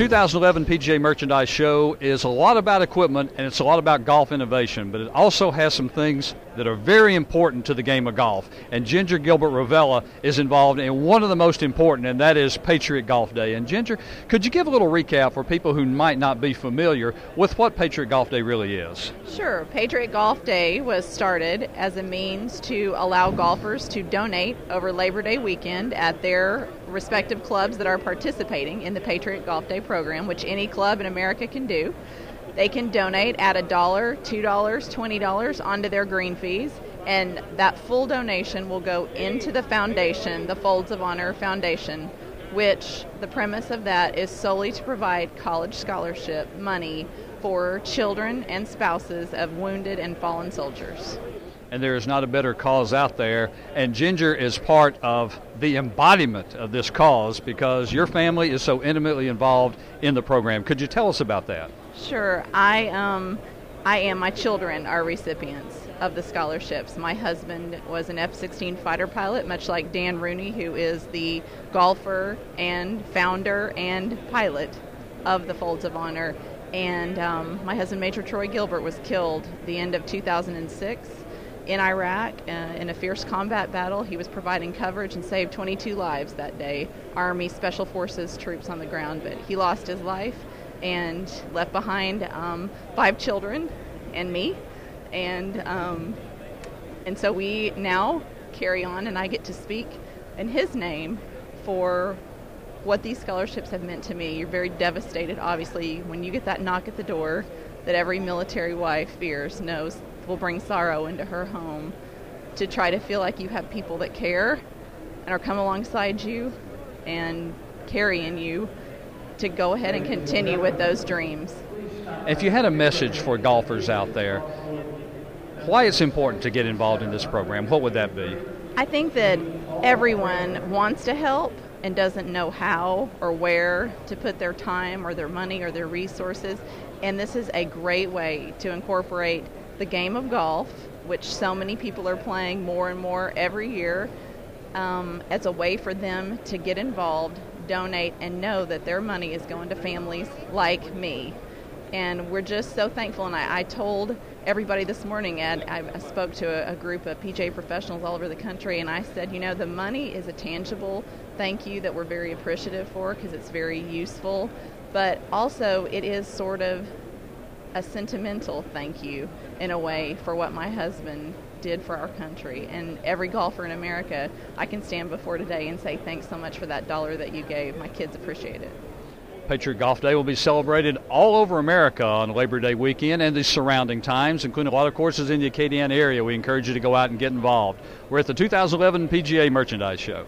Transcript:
2011 PGA Merchandise Show is a lot about equipment and it's a lot about golf innovation, but it also has some things that are very important to the game of golf. And Ginger Gilbert Ravella is involved in one of the most important, and that is Patriot Golf Day. And Ginger, could you give a little recap for people who might not be familiar with what Patriot Golf Day really is? Sure. Patriot Golf Day was started as a means to allow golfers to donate over Labor Day weekend at their respective clubs that are participating in the Patriot Golf Day program, which any club in America can do. They can donate at a dollar, two dollars, twenty dollars onto their green fees, and that full donation will go into the foundation, the Folds of Honor Foundation, which the premise of that is solely to provide college scholarship money for children and spouses of wounded and fallen soldiers and there is not a better cause out there. And Ginger is part of the embodiment of this cause because your family is so intimately involved in the program. Could you tell us about that? Sure. I um, I am. My children are recipients of the scholarships. My husband was an F-16 fighter pilot, much like Dan Rooney, who is the golfer and founder and pilot of the Folds of Honor. And um, my husband, Major Troy Gilbert, was killed the end of 2006 in Iraq uh, in a fierce combat battle. He was providing coverage and saved 22 lives that day, Army Special Forces troops on the ground. But he lost his life and left behind um, five children and me. And, um, and so we now carry on, and I get to speak in his name for what these scholarships have meant to me. You're very devastated, obviously, when you get that knock at the door that every military wife fears, knows will bring sorrow into her home to try to feel like you have people that care and are come alongside you and carrying you to go ahead and continue with those dreams. If you had a message for golfers out there, why it's important to get involved in this program, what would that be? I think that everyone wants to help and doesn't know how or where to put their time or their money or their resources. And this is a great way to incorporate the game of golf, which so many people are playing more and more every year, um, as a way for them to get involved, donate, and know that their money is going to families like me. And we're just so thankful. And I, I told everybody this morning, and I, I spoke to a, a group of PGA professionals all over the country, and I said, you know, the money is a tangible thank you that we're very appreciative for because it's very useful, but also it is sort of a sentimental thank you in a way for what my husband did for our country. And every golfer in America, I can stand before today and say thanks so much for that dollar that you gave. My kids appreciate it. Patriot Golf Day will be celebrated all over America on Labor Day weekend and the surrounding times, including a lot of courses in the Acadiana area. We encourage you to go out and get involved. We're at the 2011 PGA Merchandise Show.